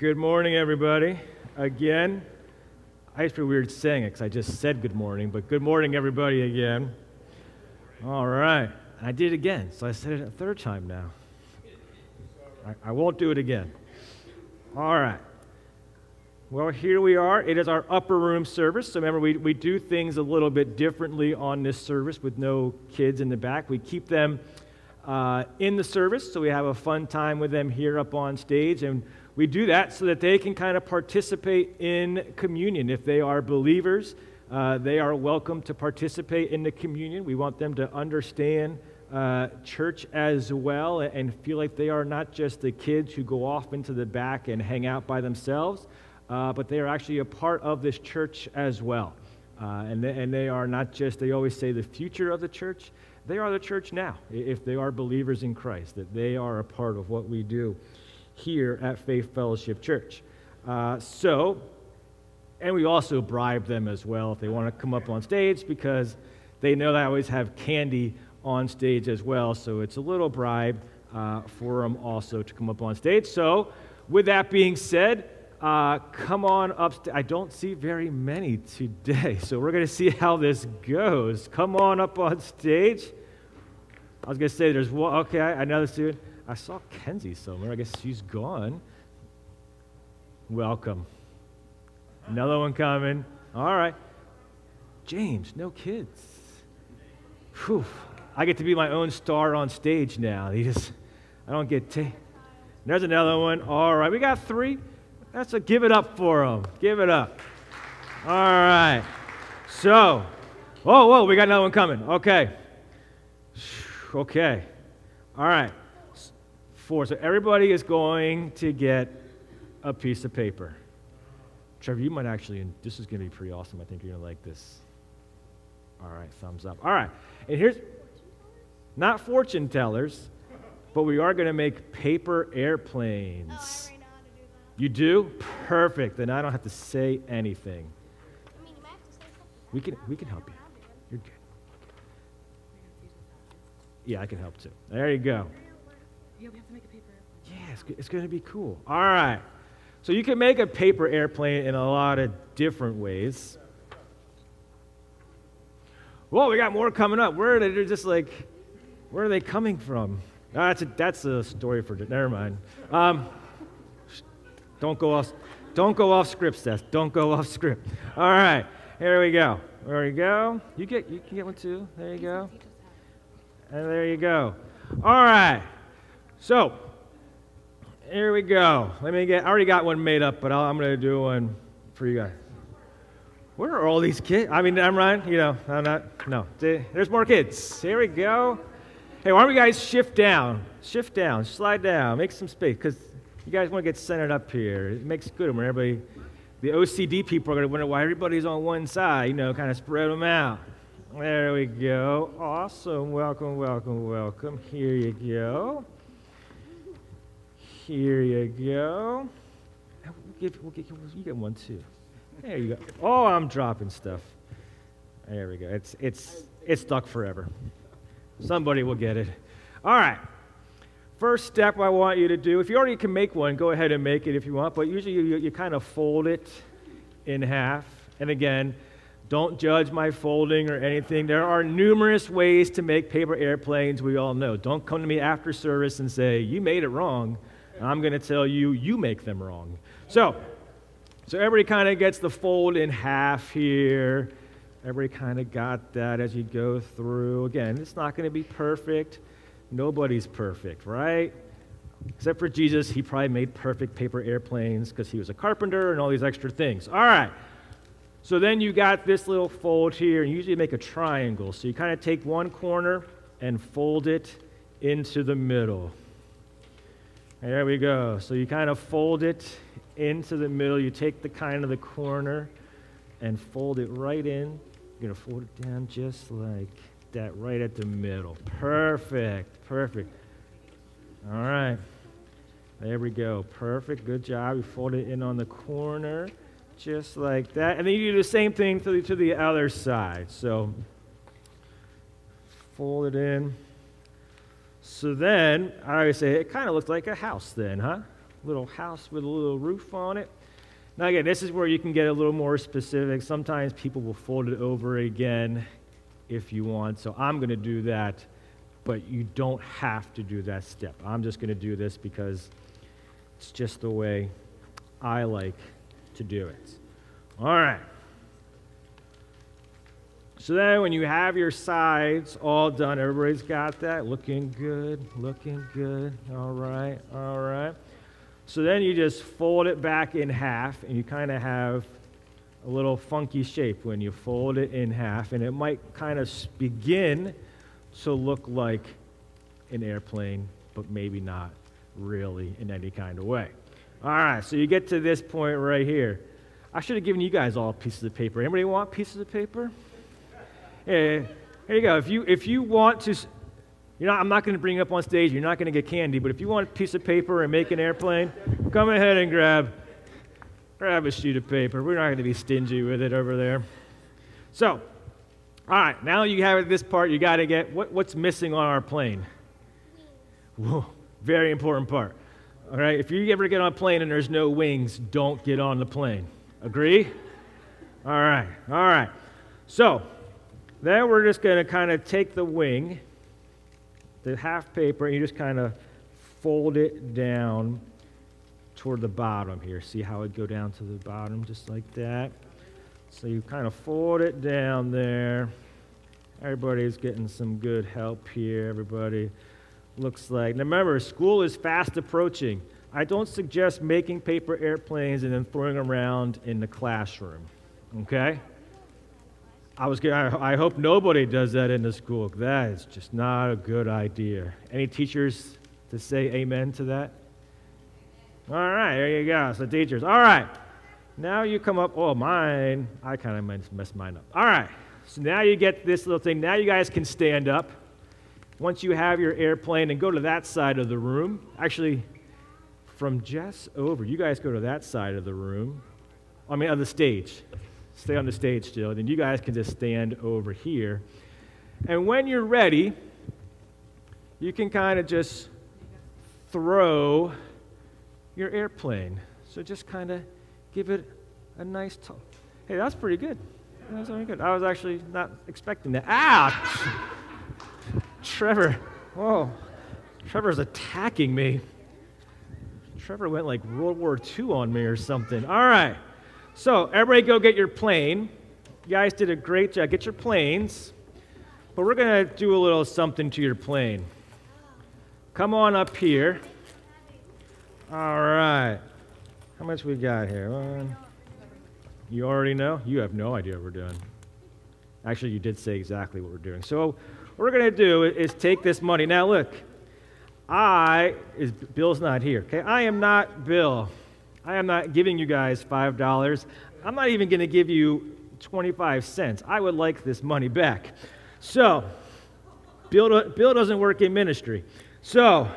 Good morning, everybody. Again, I just feel weird saying it because I just said good morning, but good morning, everybody, again. All right. And I did it again, so I said it a third time now. I, I won't do it again. All right. Well, here we are. It is our upper room service. So remember, we, we do things a little bit differently on this service with no kids in the back. We keep them uh, in the service, so we have a fun time with them here up on stage. And we do that so that they can kind of participate in communion. If they are believers, uh, they are welcome to participate in the communion. We want them to understand uh, church as well and feel like they are not just the kids who go off into the back and hang out by themselves uh, but they are actually a part of this church as well. Uh, and, they, and they are not just, they always say, the future of the church. They are the church now, if they are believers in Christ, that they are a part of what we do here at Faith Fellowship Church. Uh, so, and we also bribe them as well if they want to come up on stage because they know that I always have candy on stage as well. So it's a little bribe uh, for them also to come up on stage. So, with that being said, uh, come on up. I don't see very many today, so we're going to see how this goes. Come on up on stage. I was going to say there's one. Okay, another student. I saw Kenzie somewhere. I guess she's gone. Welcome. Another one coming. All right. James, no kids. Whew. I get to be my own star on stage now. He just, I don't get. T- There's another one. All right, we got three. That's a give it up for them. Give it up. All right. So, whoa, whoa, we got another one coming. Okay. Okay. All right. Four. So everybody is going to get a piece of paper. Trevor, you might actually, and this is going to be pretty awesome. I think you're going to like this. All right, thumbs up. All right. And here's not fortune tellers, but we are going to make paper airplanes. Oh, you do? Perfect. Then I don't have to say anything. I mean, we can, we can help you. You're good. Yeah, I can help too. There you go. Yeah, we have to make a paper airplane. Yeah, it's, it's going to be cool. All right. So you can make a paper airplane in a lot of different ways. Whoa, we got more coming up. Where are they? Just like, where are they coming from? Oh, that's, a, that's a story for, never mind. Um, don't go off, don't go off script, Seth. Don't go off script. All right, here we go. There we go. You get, you can get one too. There you go. And there you go. All right. So, here we go. Let me get. I already got one made up, but i am going to do one for you guys. Where are all these kids? I mean, I'm Ryan. You know, I'm not. No, there's more kids. Here we go. Hey, why don't we guys shift down? Shift down. Slide down. Make some space, because you guys want to get centered up here. It makes good when everybody, the OCD people are going to wonder why everybody's on one side, you know, kind of spread them out. There we go. Awesome. Welcome, welcome, welcome. Here you go. Here you go. We'll give, we'll you get one too. There you go. Oh, I'm dropping stuff. There we go. It's, it's, it's stuck forever. Somebody will get it. All right first step I want you to do, if you already can make one, go ahead and make it if you want, but usually you, you kind of fold it in half. And again, don't judge my folding or anything. There are numerous ways to make paper airplanes, we all know. Don't come to me after service and say, You made it wrong. I'm going to tell you, you make them wrong. So, so everybody kind of gets the fold in half here. Everybody kind of got that as you go through. Again, it's not going to be perfect. Nobody's perfect, right? Except for Jesus, he probably made perfect paper airplanes because he was a carpenter and all these extra things. All right. So then you got this little fold here, and usually make a triangle. So you kind of take one corner and fold it into the middle. There we go. So you kind of fold it into the middle. You take the kind of the corner and fold it right in. You're going to fold it down just like that right at the middle. Perfect. Perfect. All right. There we go. Perfect. Good job. You fold it in on the corner just like that. And then you do the same thing to the, to the other side. So fold it in. So then, I always say, it kind of looks like a house then, huh? little house with a little roof on it. Now, again, this is where you can get a little more specific. Sometimes people will fold it over again if you want. So I'm going to do that, but you don't have to do that step. I'm just going to do this because it's just the way I like to do it. All right. So then, when you have your sides all done, everybody's got that. Looking good, looking good. All right, all right. So then you just fold it back in half, and you kind of have a little funky shape when you fold it in half, and it might kind of begin to look like an airplane, but maybe not really in any kind of way. All right, so you get to this point right here. I should have given you guys all pieces of paper. Anybody want pieces of paper? Hey, here you go. If you, if you want to, you know, I'm not going to bring you up on stage. You're not going to get candy. But if you want a piece of paper and make an airplane, come ahead and grab, grab a sheet of paper. We're not going to be stingy with it over there. So, all right, now you have this part. You got to get what, what's missing on our plane. Whoa, very important part. All right, if you ever get on a plane and there's no wings, don't get on the plane. Agree? All right, all right. So, then we're just going to kind of take the wing, the half paper, and you just kind of fold it down toward the bottom here. See how it go down to the bottom just like that? So you kind of fold it down there. Everybody's getting some good help here. Everybody looks like. Now remember, school is fast approaching. I don't suggest making paper airplanes and then throwing them around in the classroom. Okay? I, was, I hope nobody does that in the school. That is just not a good idea. Any teachers to say amen to that? All right, there you go. So, teachers. All right. Now you come up. Oh, mine. I kind of messed mine up. All right. So now you get this little thing. Now you guys can stand up. Once you have your airplane and go to that side of the room. Actually, from Jess over, you guys go to that side of the room. I mean, of the stage stay on the stage still. Then you guys can just stand over here. And when you're ready, you can kind of just throw your airplane. So just kind of give it a nice toss. Hey, that's pretty good. That's very good. I was actually not expecting that. Ouch! Trevor, whoa. Trevor's attacking me. Trevor went like World War II on me or something. All right. So, everybody go get your plane. You guys did a great job. Get your planes. But we're going to do a little something to your plane. Come on up here. All right. How much we got here? One. You already know? You have no idea what we're doing. Actually, you did say exactly what we're doing. So, what we're going to do is take this money. Now, look, I, is Bill's not here, okay? I am not Bill. I am not giving you guys $5. I'm not even going to give you 25 cents. I would like this money back. So, Bill, Bill doesn't work in ministry. So,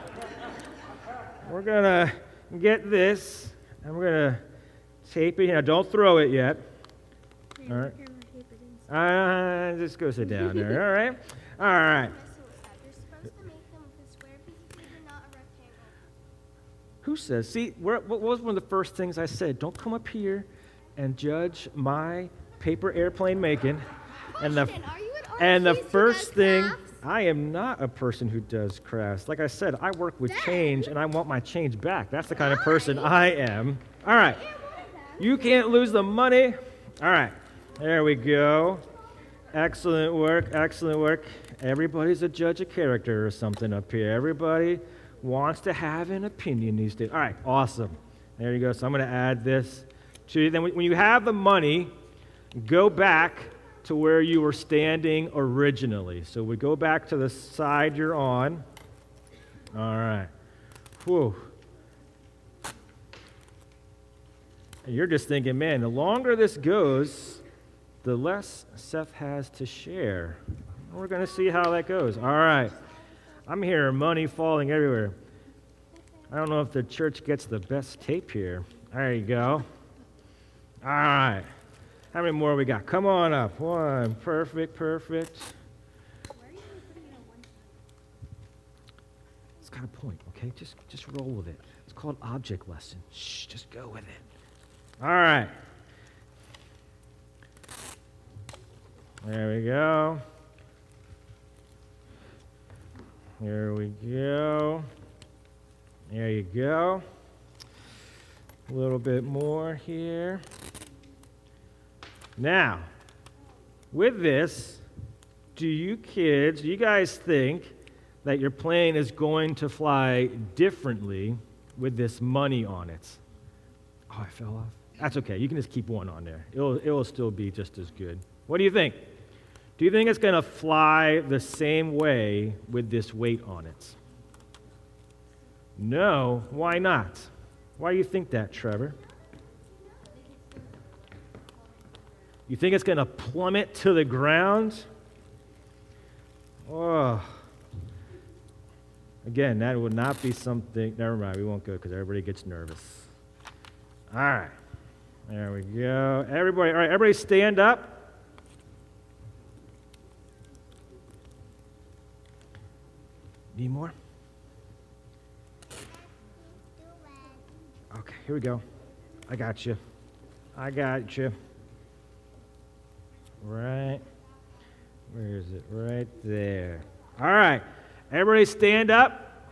we're going to get this and we're going to tape it. Now, don't throw it yet. All right. Uh, just go sit down there. All right. All right. Who says? See, what was one of the first things I said? Don't come up here and judge my paper airplane making. And the, and the first thing, I am not a person who does crafts. Like I said, I work with change and I want my change back. That's the kind of person I am. All right. You can't lose the money. All right. There we go. Excellent work. Excellent work. Everybody's a judge of character or something up here. Everybody wants to have an opinion these days. All right, awesome. There you go. So I'm going to add this to you. Then when you have the money, go back to where you were standing originally. So we go back to the side you're on. All right. Whew. And you're just thinking, man, the longer this goes, the less Seth has to share. We're going to see how that goes. All right. I'm hearing money falling everywhere. I don't know if the church gets the best tape here. There you go. All right. How many more we got? Come on up. One. Perfect, perfect. It's got a point, okay? Just, just roll with it. It's called object lesson. Shh, just go with it. All right. There we go. Here we go. There you go. A little bit more here. Now, with this, do you kids, do you guys think that your plane is going to fly differently with this money on it? Oh, I fell off. That's okay. You can just keep one on there. It'll, it'll still be just as good. What do you think? Do you think it's going to fly the same way with this weight on it? No. Why not? Why do you think that, Trevor? You think it's going to plummet to the ground? Oh. Again, that would not be something. Never mind, we won't go because everybody gets nervous. All right. There we go. Everybody, all right, everybody stand up. Need more? Okay, here we go. I got you. I got you. Right. Where is it? Right there. All right. Everybody stand up.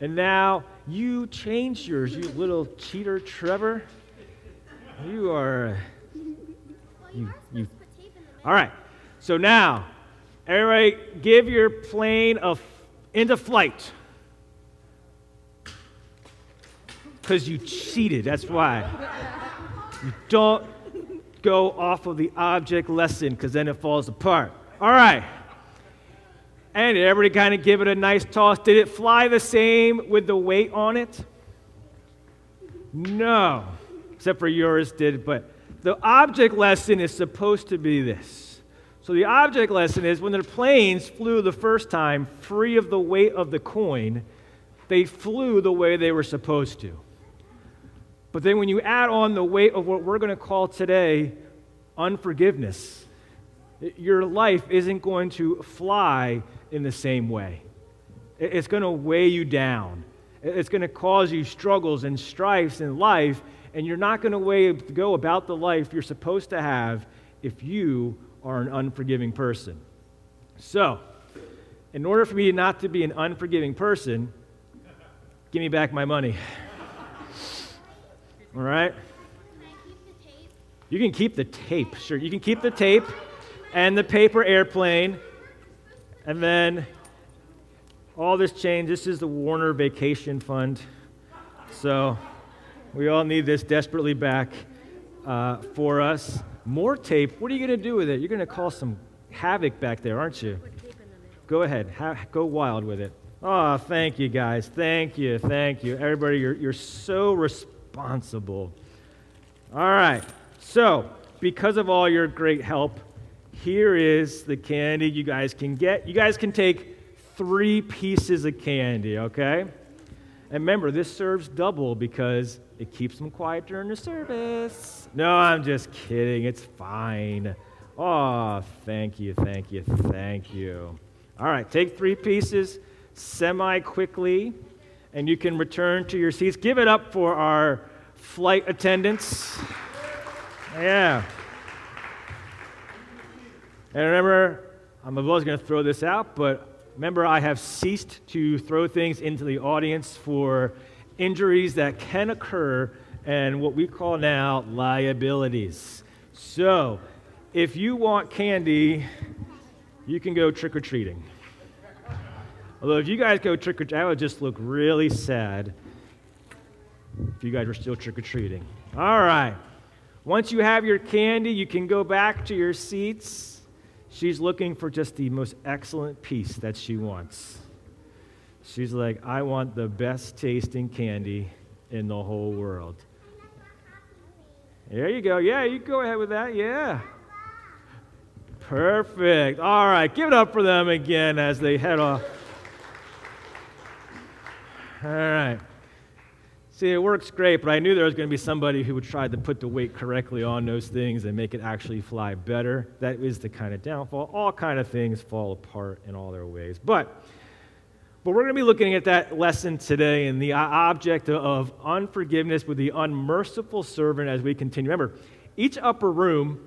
And now you change yours, you little cheater, Trevor. You are. Uh, you, you. All right. So now, everybody give your plane a into flight. Because you cheated, that's why. You don't go off of the object lesson because then it falls apart. All right. And everybody kind of give it a nice toss? Did it fly the same with the weight on it? No, except for yours did. But the object lesson is supposed to be this so the object lesson is when the planes flew the first time free of the weight of the coin, they flew the way they were supposed to. But then when you add on the weight of what we're going to call today unforgiveness, your life isn't going to fly in the same way. It's going to weigh you down. It's going to cause you struggles and strifes in life, and you're not going to go about the life you're supposed to have if you are an unforgiving person. So, in order for me not to be an unforgiving person, give me back my money. All right? You can keep the tape, sure. You can keep the tape and the paper airplane, and then all this change. This is the Warner Vacation Fund. So we all need this desperately back uh, for us. More tape. What are you going to do with it? You're going to cause some havoc back there, aren't you? Go ahead. Ha- go wild with it. Oh, thank you, guys. Thank you. Thank you. Everybody, you're, you're so responsible. All right. So, because of all your great help, here is the candy you guys can get. You guys can take three pieces of candy, okay? And remember, this serves double because it keeps them quiet during the service. No, I'm just kidding. It's fine. Oh, thank you, thank you, thank you. All right, take three pieces semi quickly, and you can return to your seats. Give it up for our flight attendants. Yeah. And remember, I'm was going to throw this out, but remember, I have ceased to throw things into the audience for injuries that can occur and what we call now liabilities. So, if you want candy, you can go trick or treating. Although, if you guys go trick or treating, that would just look really sad if you guys were still trick or treating. All right. Once you have your candy, you can go back to your seats. She's looking for just the most excellent piece that she wants. She's like, I want the best tasting candy in the whole world. There you go. Yeah, you go ahead with that. Yeah. Perfect. All right. Give it up for them again as they head off. All right. See, it works great, but I knew there was going to be somebody who would try to put the weight correctly on those things and make it actually fly better. That is the kind of downfall. All kind of things fall apart in all their ways. But But we're going to be looking at that lesson today and the object of unforgiveness with the unmerciful servant as we continue. Remember, each upper room,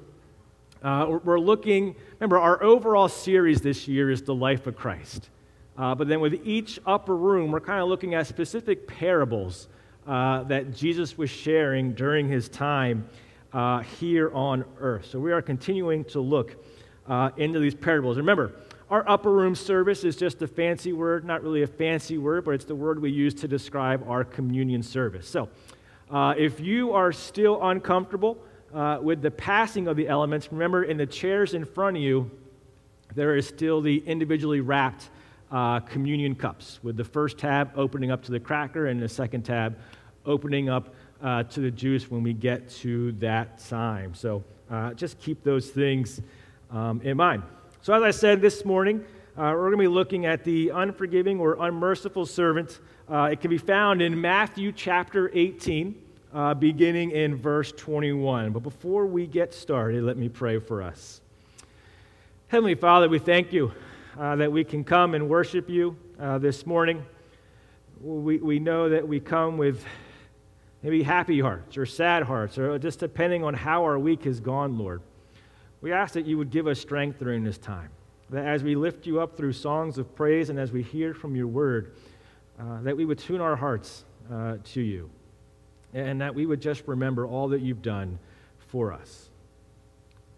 uh, we're looking, remember, our overall series this year is the life of Christ. Uh, but then with each upper room, we're kind of looking at specific parables uh, that Jesus was sharing during his time uh, here on earth. So we are continuing to look uh, into these parables. Remember, our upper room service is just a fancy word, not really a fancy word, but it's the word we use to describe our communion service. So, uh, if you are still uncomfortable uh, with the passing of the elements, remember in the chairs in front of you, there is still the individually wrapped uh, communion cups, with the first tab opening up to the cracker and the second tab opening up uh, to the juice when we get to that time. So, uh, just keep those things um, in mind. So, as I said this morning, uh, we're going to be looking at the unforgiving or unmerciful servant. Uh, it can be found in Matthew chapter 18, uh, beginning in verse 21. But before we get started, let me pray for us. Heavenly Father, we thank you uh, that we can come and worship you uh, this morning. We, we know that we come with maybe happy hearts or sad hearts, or just depending on how our week has gone, Lord. We ask that you would give us strength during this time, that as we lift you up through songs of praise and as we hear from your word, uh, that we would tune our hearts uh, to you, and that we would just remember all that you've done for us.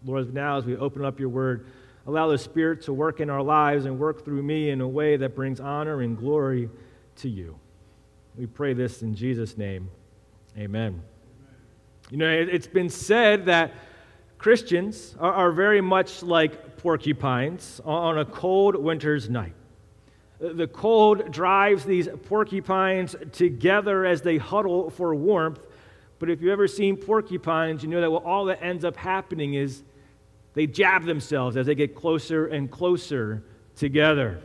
Lord, now as we open up your word, allow the Spirit to work in our lives and work through me in a way that brings honor and glory to you. We pray this in Jesus' name. Amen. Amen. You know, it, has been said that Christians are, are very much like porcupines on a cold winter's night. The cold drives these porcupines together as they huddle for warmth. But if you've ever seen porcupines, you know that all that ends up happening is they jab themselves as they get closer and closer together.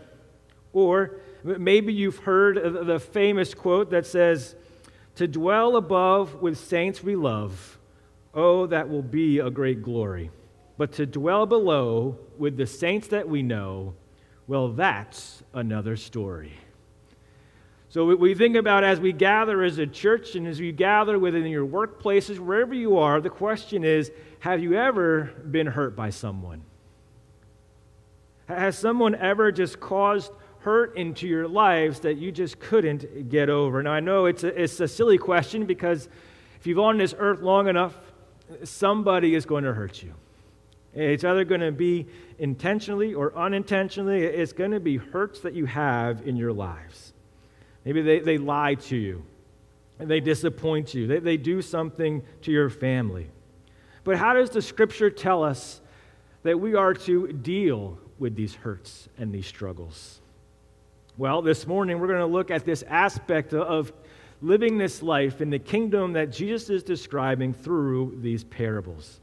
Or maybe you've heard the famous quote that says, To dwell above with saints we love Oh, that will be a great glory. But to dwell below with the saints that we know, well, that's another story. So we think about as we gather as a church and as we gather within your workplaces, wherever you are, the question is have you ever been hurt by someone? Has someone ever just caused hurt into your lives that you just couldn't get over? Now, I know it's a, it's a silly question because if you've on this earth long enough, somebody is going to hurt you. It's either going to be intentionally or unintentionally, it's going to be hurts that you have in your lives. Maybe they, they lie to you, and they disappoint you, they, they do something to your family. But how does the scripture tell us that we are to deal with these hurts and these struggles? Well, this morning we're going to look at this aspect of living this life in the kingdom that Jesus is describing through these parables.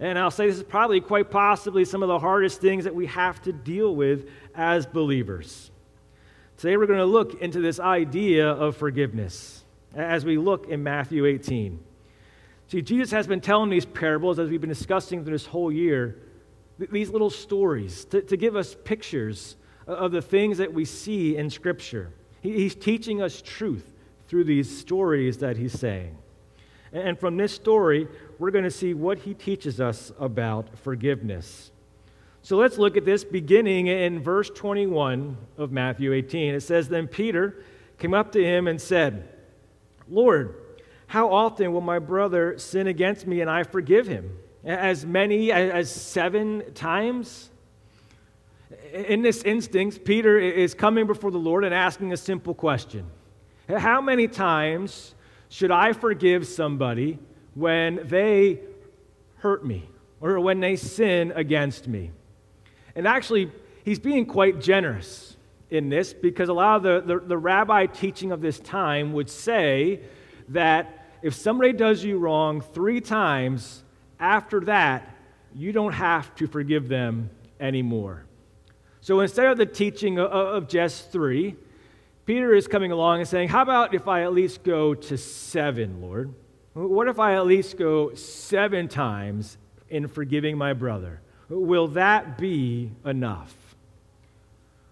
And I'll say this is probably quite possibly some of the hardest things that we have to deal with as believers. Today we're going to look into this idea of forgiveness as we look in Matthew 18. See, Jesus has been telling these parables as we've been discussing through this whole year, these little stories to, to give us pictures of the things that we see in Scripture. He's teaching us truth through these stories that he's saying. And from this story, we're going to see what he teaches us about forgiveness. So let's look at this beginning in verse 21 of Matthew 18. It says, Then Peter came up to him and said, Lord, how often will my brother sin against me and I forgive him? As many as seven times? In this instance, Peter is coming before the Lord and asking a simple question how many times should I forgive somebody when they hurt me or when they sin against me? And actually, he's being quite generous in this because a lot of the, the, the, rabbi teaching of this time would say that if somebody does you wrong three times, after that, you don't have to forgive them anymore. So instead of the teaching of, of just three, Peter is coming along and saying, How about if I at least go to seven, Lord? What if I at least go seven times in forgiving my brother? Will that be enough?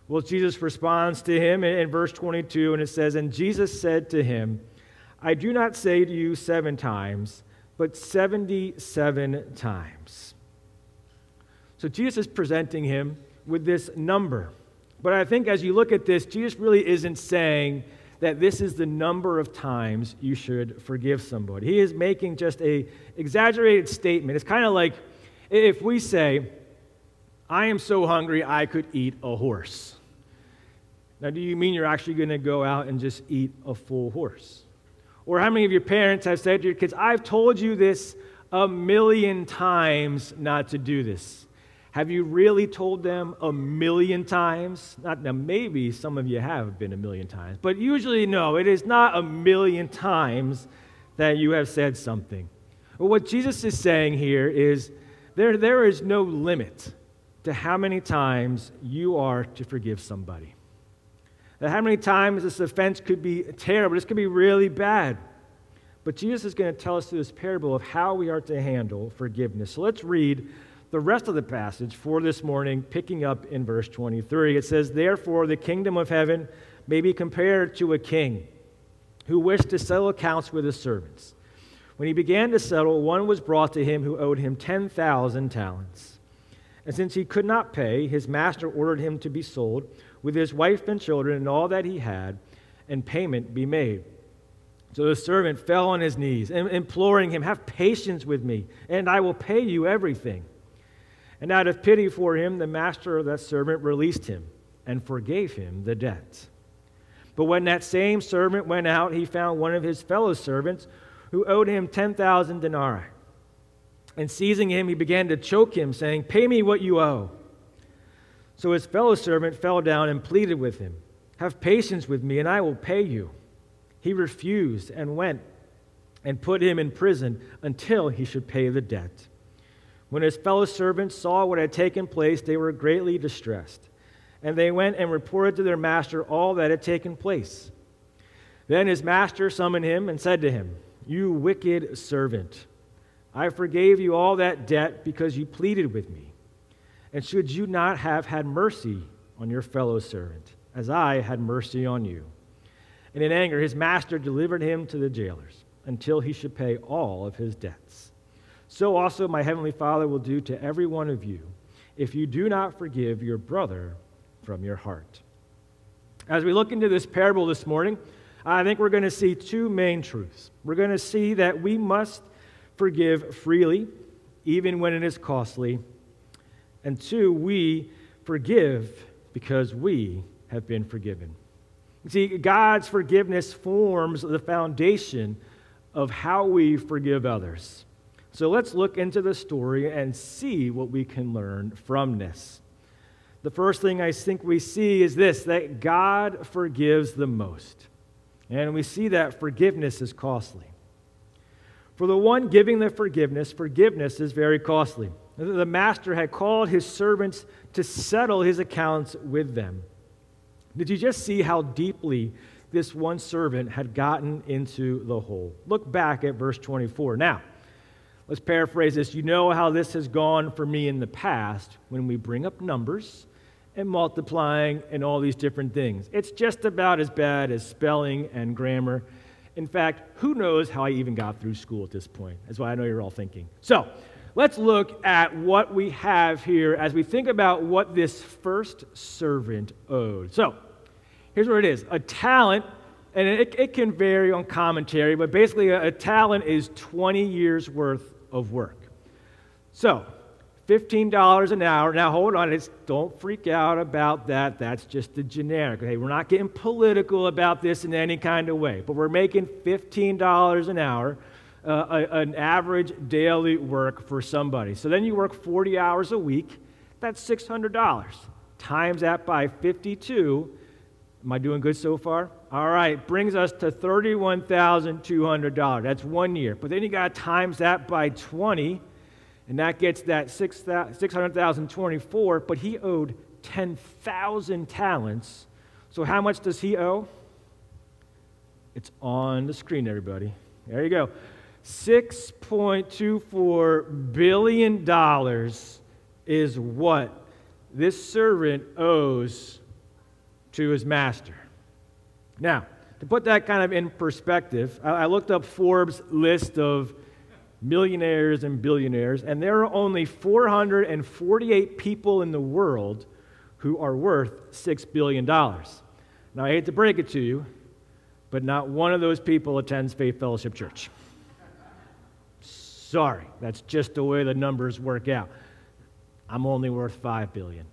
Well, Jesus responds to him in, verse 22, and it says, And Jesus said to him, I do not say to you seven times, but 77 times. So Jesus is presenting him with this number. But I think as you look at this, Jesus really isn't saying that this is the number of times you should forgive somebody. He is making just a exaggerated statement. It's kind of like if we say, I am so hungry I could eat a horse. Now, do you mean you're actually going to go out and just eat a full horse? Or how many of your parents have said to your kids, I've told you this a million times not to do this? Have you really told them a million times? Not now, maybe some of you have been a million times, but usually no, it is not a million times that you have said something. What Jesus is saying here is there, there is no limit to how many times you are to forgive somebody. How many times this offense could be terrible, this could be really bad. But Jesus is going to tell us through this parable of how we are to handle forgiveness. So let's read the rest of the passage for this morning, picking up in verse 23. It says, Therefore, the kingdom of heaven may be compared to a king who wished to settle accounts with his servants. When he began to settle, one was brought to him who owed him 10,000 talents. And since he could not pay, his master ordered him to be sold with his wife and children and all that he had, and payment be made. So the servant fell on his knees, imploring him, Have patience with me, and I will pay you everything. And out of pity for him, the master of that servant released him and forgave him the debt. But when that same servant went out, he found one of his fellow servants who owed him 10,000 denarii. And seizing him, he began to choke him, saying, Pay me what you owe. So his fellow servant fell down and pleaded with him, Have patience with me, and I will pay you. He refused and went and put him in prison until he should pay the debt. When his fellow servants saw what had taken place, they were greatly distressed. And they went and reported to their master all that had taken place. Then his master summoned him and said to him, You wicked servant, I forgave you all that debt because you pleaded with me. And should you not have had mercy on your fellow servant, as I had mercy on you? And in anger, his master delivered him to the jailers until he should pay all of his debts so also my heavenly Father will do to every one of you if you do not forgive your brother from your heart. As we look into this parable this morning, I think we're going to see two main truths. We're going to see that we must forgive freely, even when it is costly. And two, we forgive because we have been forgiven. You see, God's forgiveness forms the foundation of how we forgive others. So let's look into the story and see what we can learn from this. The first thing I think we see is this that God forgives the most. And we see that forgiveness is costly. For the one giving the forgiveness, forgiveness is very costly. The master had called his servants to settle his accounts with them. Did you just see how deeply this one servant had gotten into the hole? Look back at verse 24. Now, Let's paraphrase this. You know how this has gone for me in the past when we bring up numbers and multiplying and all these different things. It's just about as bad as spelling and grammar. In fact, who knows how I even got through school at this point? That's why I know you're all thinking. So, let's look at what we have here as we think about what this first servant owed. So, here's what it is a talent and it, it, can vary on commentary, but basically, a, a, talent is 20 years worth of work. So, $15 an hour. Now, hold on, it's, don't freak out about that. That's just the generic. Okay, we're not getting political about this in any kind of way, but we're making $15 an hour, uh, a, an average daily work for somebody. So then you work 40 hours a week, that's $600. Times that by 52. Am I doing good so far? All right, brings us to $31,200. That's one year. But then you got to times that by 20, and that gets that 600,024. But he owed 10,000 talents. So how much does he owe? It's on the screen, everybody. There you go. $6.24 billion is what this servant owes to his master. Now, to put that kind of in perspective, I looked up Forbes' list of millionaires and billionaires, and there are only 448 people in the world who are worth $6 billion. Now, I hate to break it to you, but not one of those people attends Faith Fellowship Church. Sorry, that's just the way the numbers work out. I'm only worth 5 billion.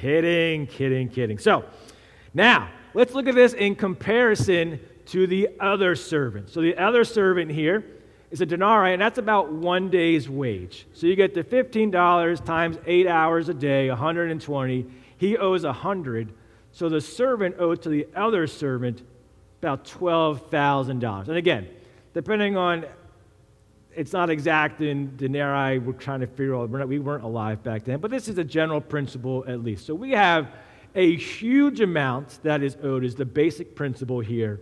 kidding, kidding, kidding. So, now, let's look at this in comparison to the other servant. So, the other servant here is a denarii, and that's about one day's wage. So, you get the $15 times eight hours a day, 120. He owes 100. So, the servant owed to the other servant about $12,000. And again, depending on it's not exact in denarii. We're trying to figure out, we weren't alive back then, but this is a general principle at least. So we have a huge amount that is owed, is the basic principle here,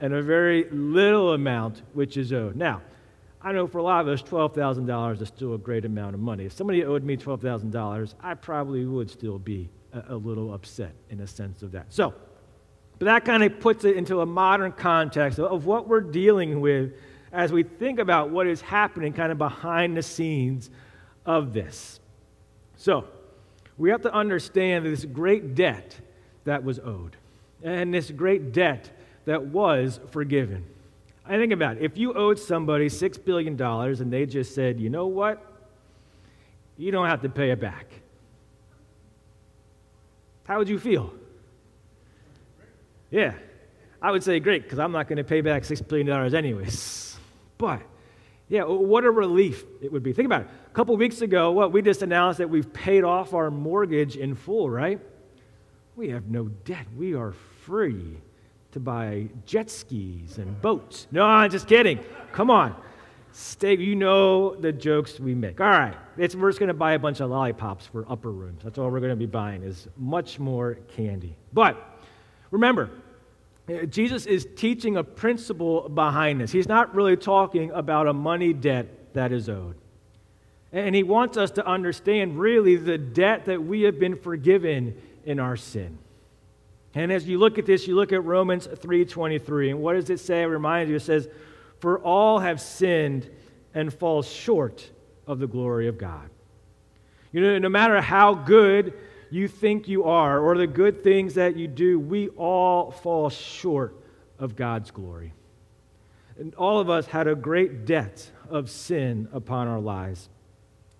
and a very little amount which is owed. Now, I know for a lot of us, $12,000 is still a great amount of money. If somebody owed me $12,000, I probably would still be a, a little upset in a sense of that. So, but that kind of puts it into a modern context of what we're dealing with as we think about what is happening kind of behind the scenes of this. So, we have to understand this great debt that was owed and this great debt that was forgiven. I think about it. If you owed somebody $6 billion and they just said, you know what? You don't have to pay it back. How would you feel? Yeah. I would say, great, because I'm not going to pay back $6 billion anyways. But, yeah, what a relief it would be. Think about it. A couple weeks ago, what we just announced that we've paid off our mortgage in full, right? We have no debt. We are free to buy jet skis and boats. No, I'm just kidding. Come on. Stay, you know the jokes we make. All right, it's, we're just going to buy a bunch of lollipops for upper rooms. That's all we're going to be buying is much more candy. But remember, Jesus is teaching a principle behind this. He's not really talking about a money debt that is owed. And he wants us to understand really the debt that we have been forgiven in our sin. And as you look at this, you look at Romans 3:23, and what does it say? It reminds you, it says, "For all have sinned and fall short of the glory of God." You know, no matter how good you think you are or the good things that you do, we all fall short of God's glory. And all of us had a great debt of sin upon our lives.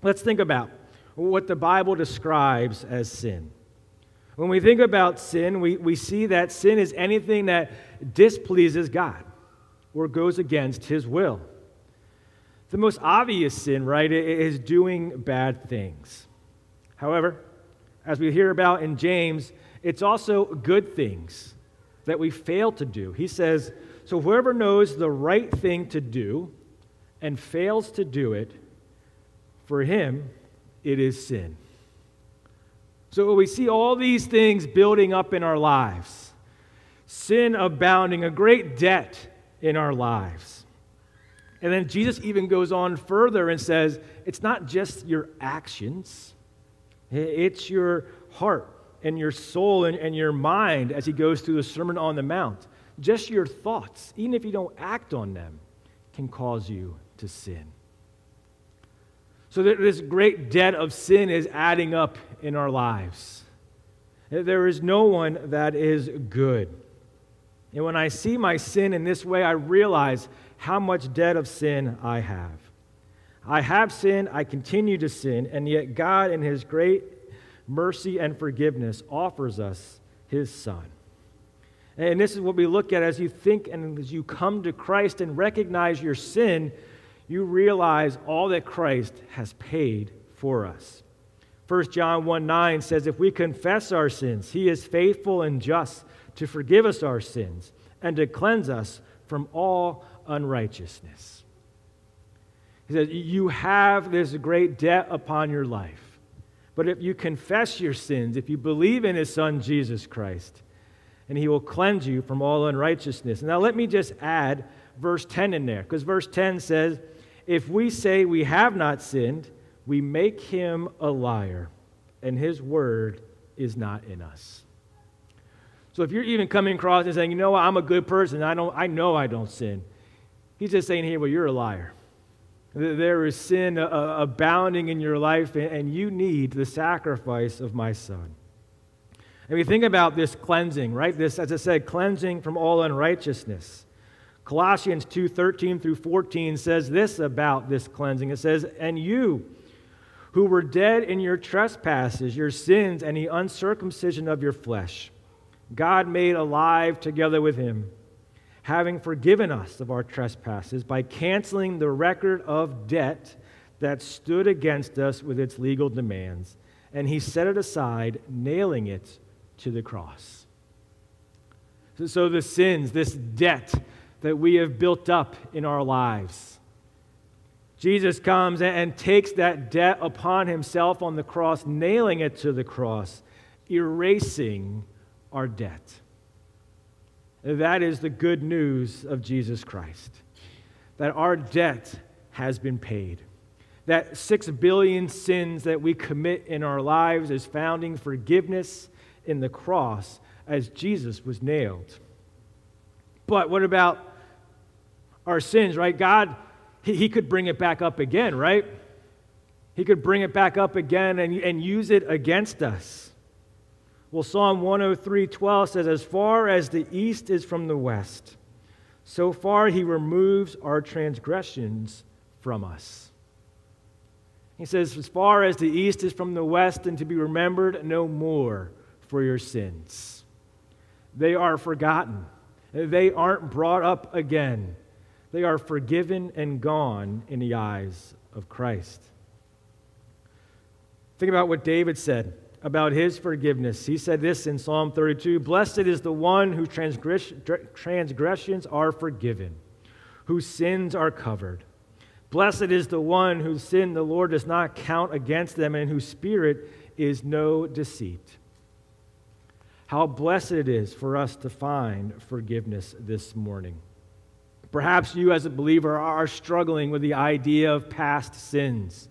Let's think about what the Bible describes as sin. When we think about sin, we, we see that sin is anything that displeases God or goes against His will. The most obvious sin, right, is doing bad things. However, as we hear about in James, it's also good things that we fail to do. He says, So whoever knows the right thing to do and fails to do it, for him it is sin. So we see all these things building up in our lives sin abounding, a great debt in our lives. And then Jesus even goes on further and says, It's not just your actions it's your heart and your soul and, and your mind as he goes through the Sermon on the Mount. Just your thoughts, even if you don't act on them, can cause you to sin. So, this great debt of sin is adding up in our lives. There is no one that is good. And when I see my sin in this way, I realize how much debt of sin I have. I have sinned, I continue to sin, and yet God, in His great mercy and forgiveness, offers us His Son. And this is what we look at as you think and as you come to Christ and recognize your sin, you realize all that Christ has paid for us. 1 John 1 9 says, If we confess our sins, He is faithful and just to forgive us our sins and to cleanse us from all unrighteousness. He says, You have this great debt upon your life. But if you confess your sins, if you believe in his son, Jesus Christ, and he will cleanse you from all unrighteousness. Now, let me just add verse 10 in there, because verse 10 says, If we say we have not sinned, we make him a liar, and his word is not in us. So if you're even coming across and saying, you know what, I'm a good person, I, don't, I know I don't sin, he's just saying here, well, you're a liar. There is sin uh, uh, abounding in your life, and you need the sacrifice of my son. And we think about this cleansing, right? This, as I said, cleansing from all unrighteousness. Colossians 2 13 through 14 says this about this cleansing. It says, And you, who were dead in your trespasses, your sins, and the uncircumcision of your flesh, God made alive together with him, having forgiven us of our trespasses by canceling the record of debt that stood against us with its legal demands. And he set it aside, nailing it to the cross. So, the sins, this debt that we have built up in our lives, Jesus comes and takes that debt upon himself on the cross, nailing it to the cross, erasing our debt. That is the good news of Jesus Christ. That our debt has been paid. That six billion sins that we commit in our lives is founding forgiveness in the cross as Jesus was nailed. But what about our sins, right? God, he, he could bring it back up again, right? He could bring it back up again and, and use it against us. Well, Psalm 103 12 says, As far as the east is from the west, so far he removes our transgressions from us. He says, As far as the east is from the west, and to be remembered no more for your sins. They are forgotten, they aren't brought up again. They are forgiven and gone in the eyes of Christ. Think about what David said about his forgiveness. He said this in Psalm 32 Blessed is the one whose transgressions are forgiven, whose sins are covered. Blessed is the one whose sin the Lord does not count against them, and whose spirit is no deceit. How blessed it is for us to find forgiveness this morning. Perhaps you, as a believer, are struggling with the idea of past sins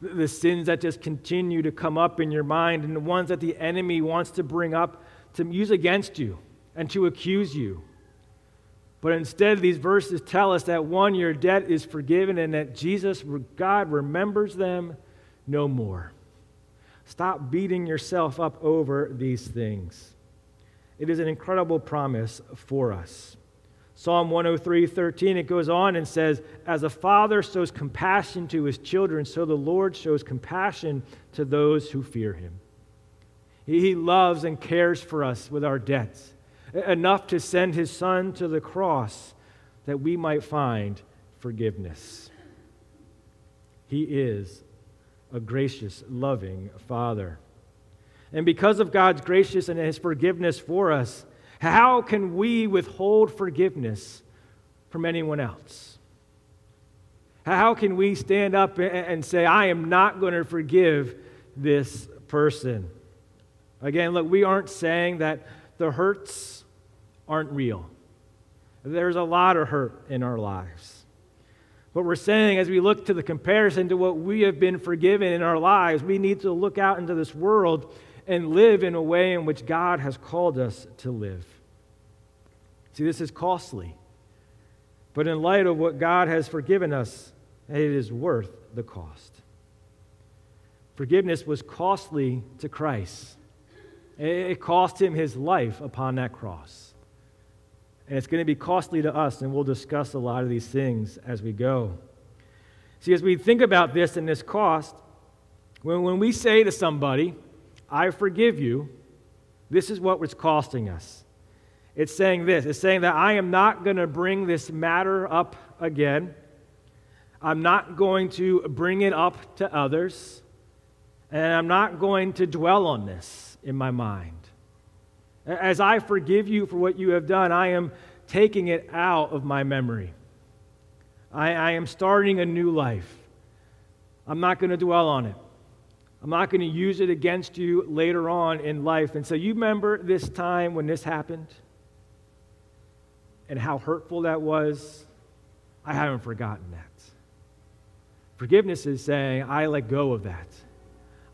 the sins that just continue to come up in your mind and the ones that the enemy wants to bring up to use against you and to accuse you. But instead, these verses tell us that one, your debt is forgiven and that Jesus, God, remembers them no more. Stop beating yourself up over these things. It is an incredible promise for us. Psalm 103 13, it goes on and says, As a father shows compassion to his children, so the Lord shows compassion to those who fear him. He loves and cares for us with our debts, enough to send his son to the cross that we might find forgiveness. He is a gracious, loving Father. And because of God's gracious and his forgiveness for us, how can we withhold forgiveness from anyone else? How can we stand up and say, I am not going to forgive this person? Again, look, we aren't saying that the hurts aren't real. There's a lot of hurt in our lives. But we're saying, as we look to the comparison to what we have been forgiven in our lives, we need to look out into this world and live in a way in which God has called us to live. See, this is costly. But in light of what God has forgiven us, it is worth the cost. Forgiveness was costly to Christ. It cost him his life upon that cross. And it's going to be costly to us, and we'll discuss a lot of these things as we go. See, as we think about this and this cost, when, when we say to somebody, I forgive you, this is what it's costing us. It's saying this it's saying that I am not going to bring this matter up again. I'm not going to bring it up to others. And I'm not going to dwell on this in my mind. As I forgive you for what you have done, I am taking it out of my memory. I, I am starting a new life. I'm not going to dwell on it. I'm not going to use it against you later on in life. And so, you remember this time when this happened and how hurtful that was? I haven't forgotten that. Forgiveness is saying, I let go of that.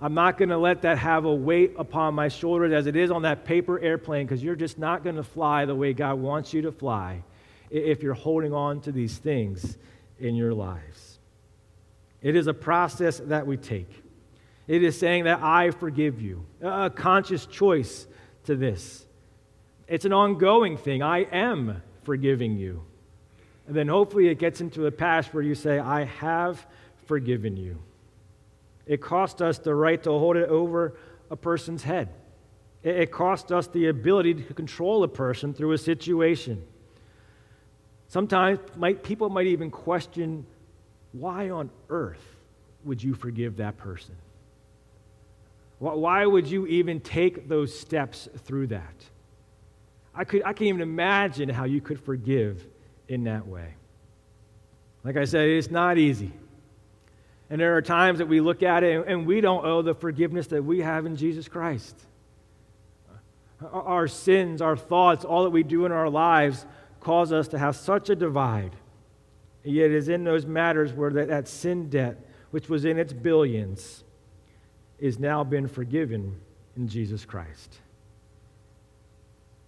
I'm not going to let that have a weight upon my shoulders as it is on that paper airplane because you're just not going to fly the way God wants you to fly if you're holding on to these things in your lives. It is a process that we take. It is saying that I forgive you, a conscious choice to this. It's an ongoing thing. I am forgiving you. And then hopefully it gets into a past where you say, I have forgiven you. It cost us the right to hold it over a person's head. It cost us the ability to control a person through a situation. Sometimes might, people might even question why on earth would you forgive that person? Why would you even take those steps through that? I, could, I can't even imagine how you could forgive in that way. Like I said, it's not easy. And there are times that we look at it and we don't owe the forgiveness that we have in Jesus Christ. Our sins, our thoughts, all that we do in our lives cause us to have such a divide. And yet it is in those matters where that, that sin debt, which was in its billions, is now been forgiven in Jesus Christ.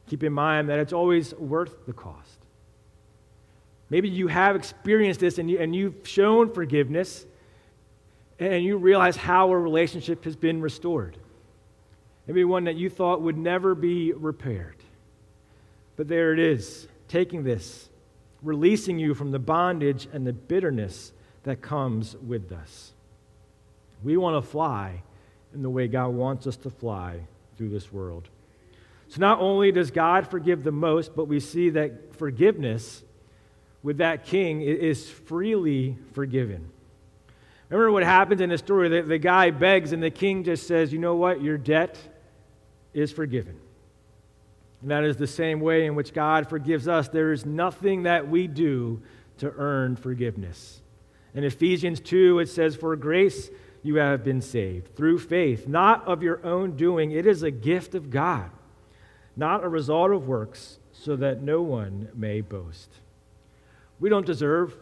Keep in mind that it's always worth the cost. Maybe you have experienced this and, you, and you've shown forgiveness, and you realize how a relationship has been restored. Maybe one that you thought would never be repaired. But there it is, taking this, releasing you from the bondage and the bitterness that comes with us. We want to fly in the way God wants us to fly through this world. So not only does God forgive the most, but we see that forgiveness with that king is freely forgiven. Remember what happens in the story? The, the guy begs, and the king just says, You know what? Your debt is forgiven. And that is the same way in which God forgives us. There is nothing that we do to earn forgiveness. In Ephesians 2, it says, For grace you have been saved through faith, not of your own doing. It is a gift of God, not a result of works, so that no one may boast. We don't deserve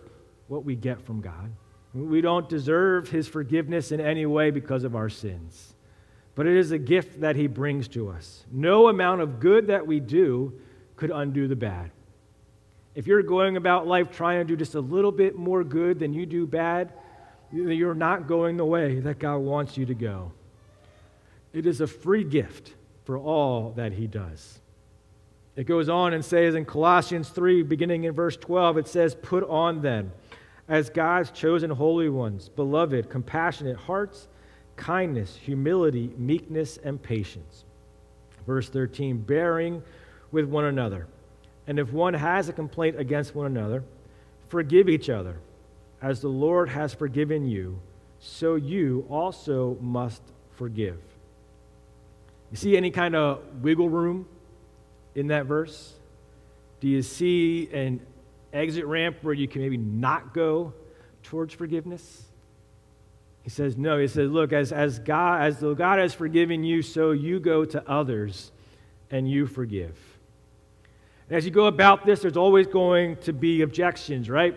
what we get from God. We don't deserve his forgiveness in any way because of our sins. But it is a gift that he brings to us. No amount of good that we do could undo the bad. If you're going about life trying to do just a little bit more good than you do bad, you're not going the way that God wants you to go. It is a free gift for all that he does. It goes on and says in Colossians 3, beginning in verse 12, it says, Put on then as God's chosen holy ones, beloved, compassionate hearts, kindness, humility, meekness, and patience. Verse 13, bearing with one another. And if one has a complaint against one another, forgive each other. As the Lord has forgiven you, so you also must forgive. You see any kind of wiggle room in that verse? Do you see an exit ramp where you can maybe not go towards forgiveness? He says, no. He says, look, as, as God, as though God has forgiven you, so you go to others and you forgive. And as you go about this, there's always going to be objections, right?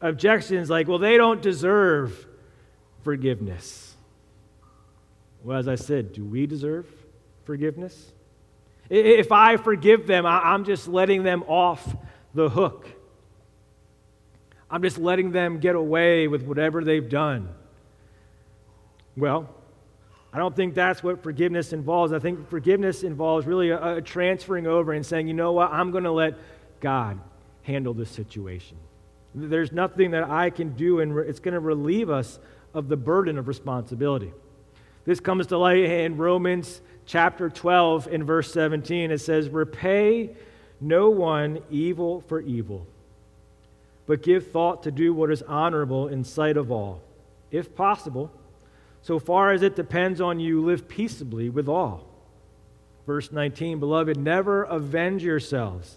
Objections like, well, they don't deserve forgiveness. Well, as I said, do we deserve forgiveness? If I forgive them, I'm just letting them off the hook. I'm just letting them get away with whatever they've done. Well, I don't think that's what forgiveness involves. I think forgiveness involves really a, a transferring over and saying, you know what, I'm going to let God handle this situation. There's nothing that I can do, and it's going to relieve us of the burden of responsibility. This comes to light in Romans chapter 12, in verse 17. It says, Repay no one evil for evil but give thought to do what is honorable in sight of all. If possible, so far as it depends on you, live peaceably with all. Verse 19 Beloved, never avenge yourselves,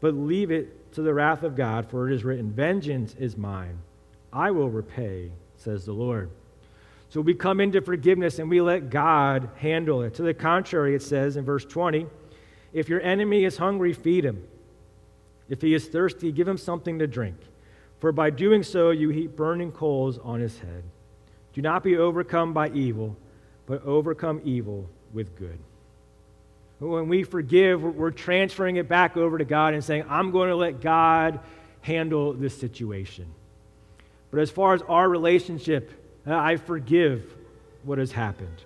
but leave it to the wrath of God, for it is written, Vengeance is mine. I will repay, says the Lord. So we come into forgiveness and we let God handle it. To the contrary, it says in verse 20, If your enemy is hungry, feed him. If he is thirsty, give him something to drink, for by doing so you heap burning coals on his head. Do not be overcome by evil, but overcome evil with good. When we forgive, we're transferring it back over to God and saying, I'm going to let God handle this situation. But as far as our relationship, uh, I forgive what has happened.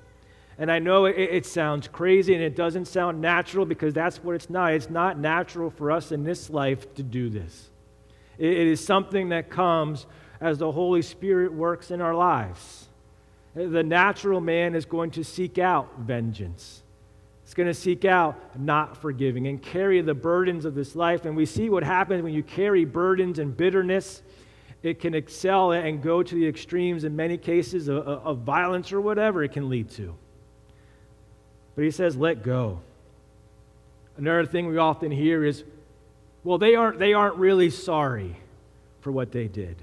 And I know it, it, sounds crazy and it doesn't sound natural because that's what it's not. It's not natural for us in this life to do this. it, it is something that comes as the Holy Spirit works in our lives. The natural man is going to seek out vengeance. It's going to seek out not forgiving and carry the burdens of this life. And we see what happens when you carry burdens and bitterness. It can excel and go to the extremes in many cases of, of violence or whatever it can lead to. But he says, let go. Another thing we often hear is, well, they aren't, they aren't really sorry for what they did.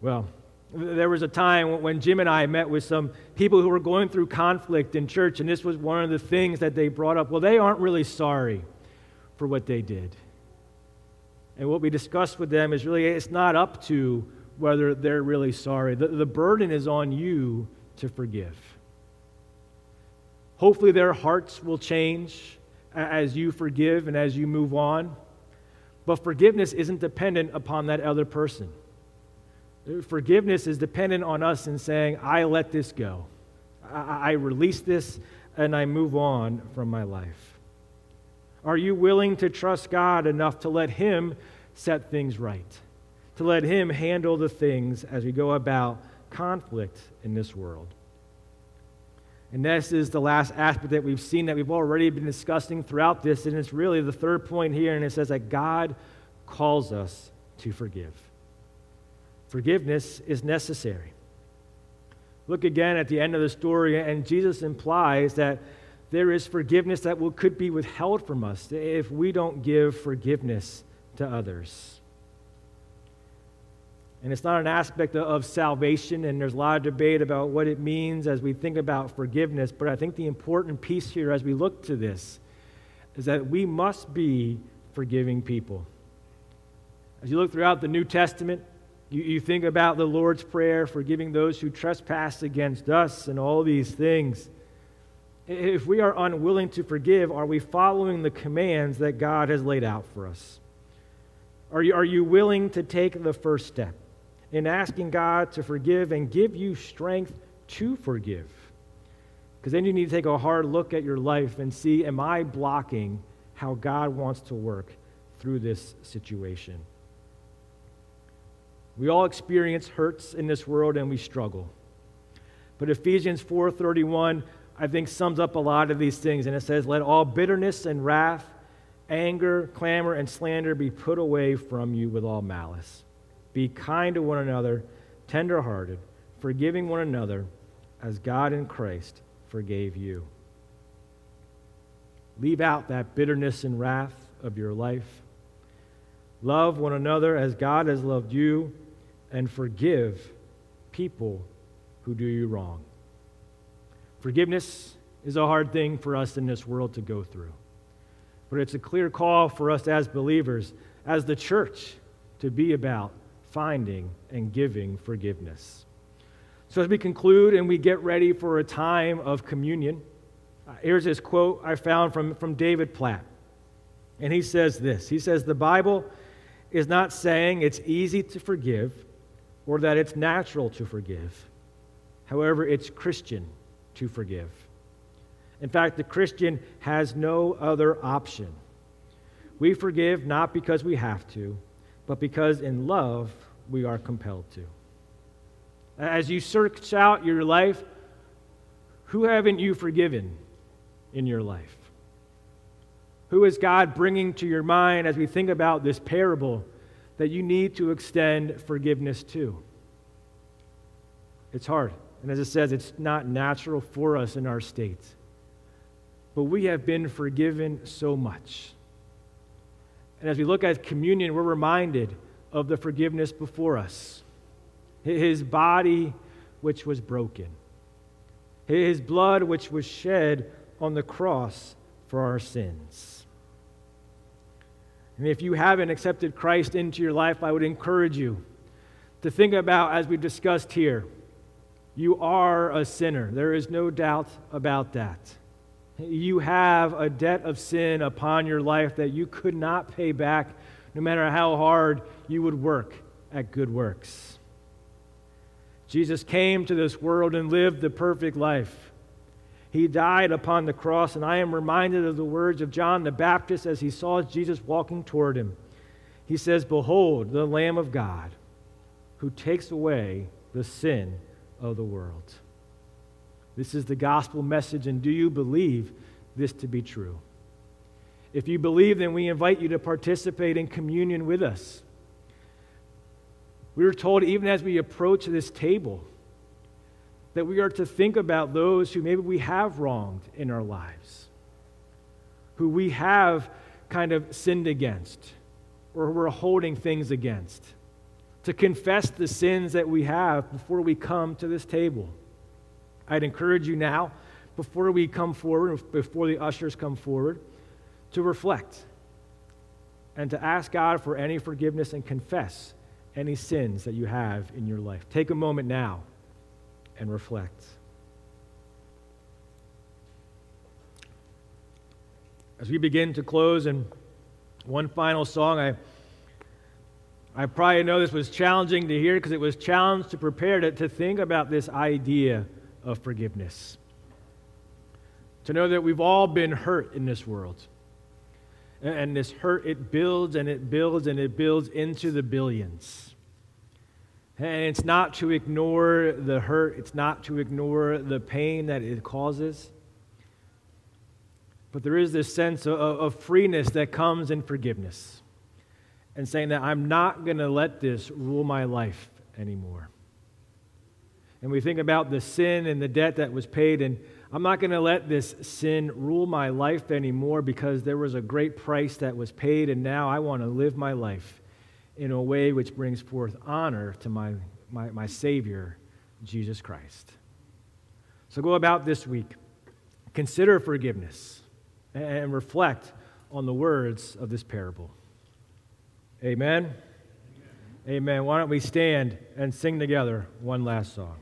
Well, there was a time when Jim and I met with some people who were going through conflict in church, and this was one of the things that they brought up. Well, they aren't really sorry for what they did. And what we discussed with them is really it's not up to whether they're really sorry. The, the burden is on you to forgive. Hopefully, their hearts will change as you forgive and as you move on. But forgiveness isn't dependent upon that other person. Forgiveness is dependent on us in saying, I let this go. I, I release this and I move on from my life. Are you willing to trust God enough to let Him set things right? To let Him handle the things as we go about conflict in this world? And this is the last aspect that we've seen that we've already been discussing throughout this, and it's really the third point here, and it says that God calls us to forgive. Forgiveness is necessary. Look again at the end of the story, and Jesus implies that there is forgiveness that will, could be withheld from us if we don't give forgiveness to others. And it's not an aspect of salvation, and there's a lot of debate about what it means as we think about forgiveness. But I think the important piece here as we look to this is that we must be forgiving people. As you look throughout the New Testament, you, you think about the Lord's Prayer, forgiving those who trespass against us, and all these things. If we are unwilling to forgive, are we following the commands that God has laid out for us? Are you, are you willing to take the first step in asking God to forgive and give you strength to forgive? Because then you need to take a hard look at your life and see, am I blocking how God wants to work through this situation? We all experience hurts in this world and we struggle. But Ephesians 4:31 I think sums up a lot of these things and it says let all bitterness and wrath, anger, clamor and slander be put away from you with all malice. Be kind to one another, tenderhearted, forgiving one another as God in Christ forgave you. Leave out that bitterness and wrath of your life. Love one another as God has loved you and forgive people who do you wrong. Forgiveness is a hard thing for us in this world to go through. But it's a clear call for us as believers, as the church, to be about finding and giving forgiveness. So, as we conclude and we get ready for a time of communion, uh, here's this quote I found from, from David Platt. And he says this He says, The Bible is not saying it's easy to forgive or that it's natural to forgive. However, it's Christian to forgive. In fact, the Christian has no other option. We forgive not because we have to, but because in love we are compelled to. As you search out your life, who haven't you forgiven in your life? Who is God bringing to your mind as we think about this parable that you need to extend forgiveness to. It's hard. And as it says, it's not natural for us in our state. But we have been forgiven so much. And as we look at communion, we're reminded of the forgiveness before us his body, which was broken, his blood, which was shed on the cross for our sins. And if you haven't accepted Christ into your life, I would encourage you to think about, as we've discussed here, You are a sinner. There is no doubt about that. You have a debt of sin upon your life that you could not pay back, no matter how hard you would work at good works. Jesus came to this world and lived the perfect life. He died upon the cross, and I am reminded of the words of John the Baptist as he saw Jesus walking toward him. He says, Behold, the Lamb of God who takes away the sin of the world. This is the gospel message, and do you believe this to be true? If you believe, then we invite you to participate in communion with us. We are told, even as we approach this table, that we are to think about those who maybe we have wronged in our lives, who we have kind of sinned against, or we're holding things against, to confess the sins that we have before we come to this table. I'd encourage you now, before we come forward, before the ushers come forward, to reflect and to ask God for any forgiveness and confess any sins that you have in your life. Take a moment now and reflect. As we begin to close, and one final song, I, I probably know this was challenging to hear because it was challenged to prepare to, to think about this idea of forgiveness. To know that we've all been hurt in this world. And this hurt, it builds and it builds and it builds into the billions. And it's not to ignore the hurt, it's not to ignore the pain that it causes. But there is this sense of, of freeness that comes in forgiveness and saying that I'm not going to let this rule my life anymore and we think about the sin and the debt that was paid, and I'm not going to let this sin rule my life anymore because there was a great price that was paid, and now I want to live my life in a way which brings forth honor to my, my, my Savior, Jesus Christ. So go about this week, consider forgiveness, and reflect on the words of this parable. Amen. Amen. Why don't we stand and sing together one last song?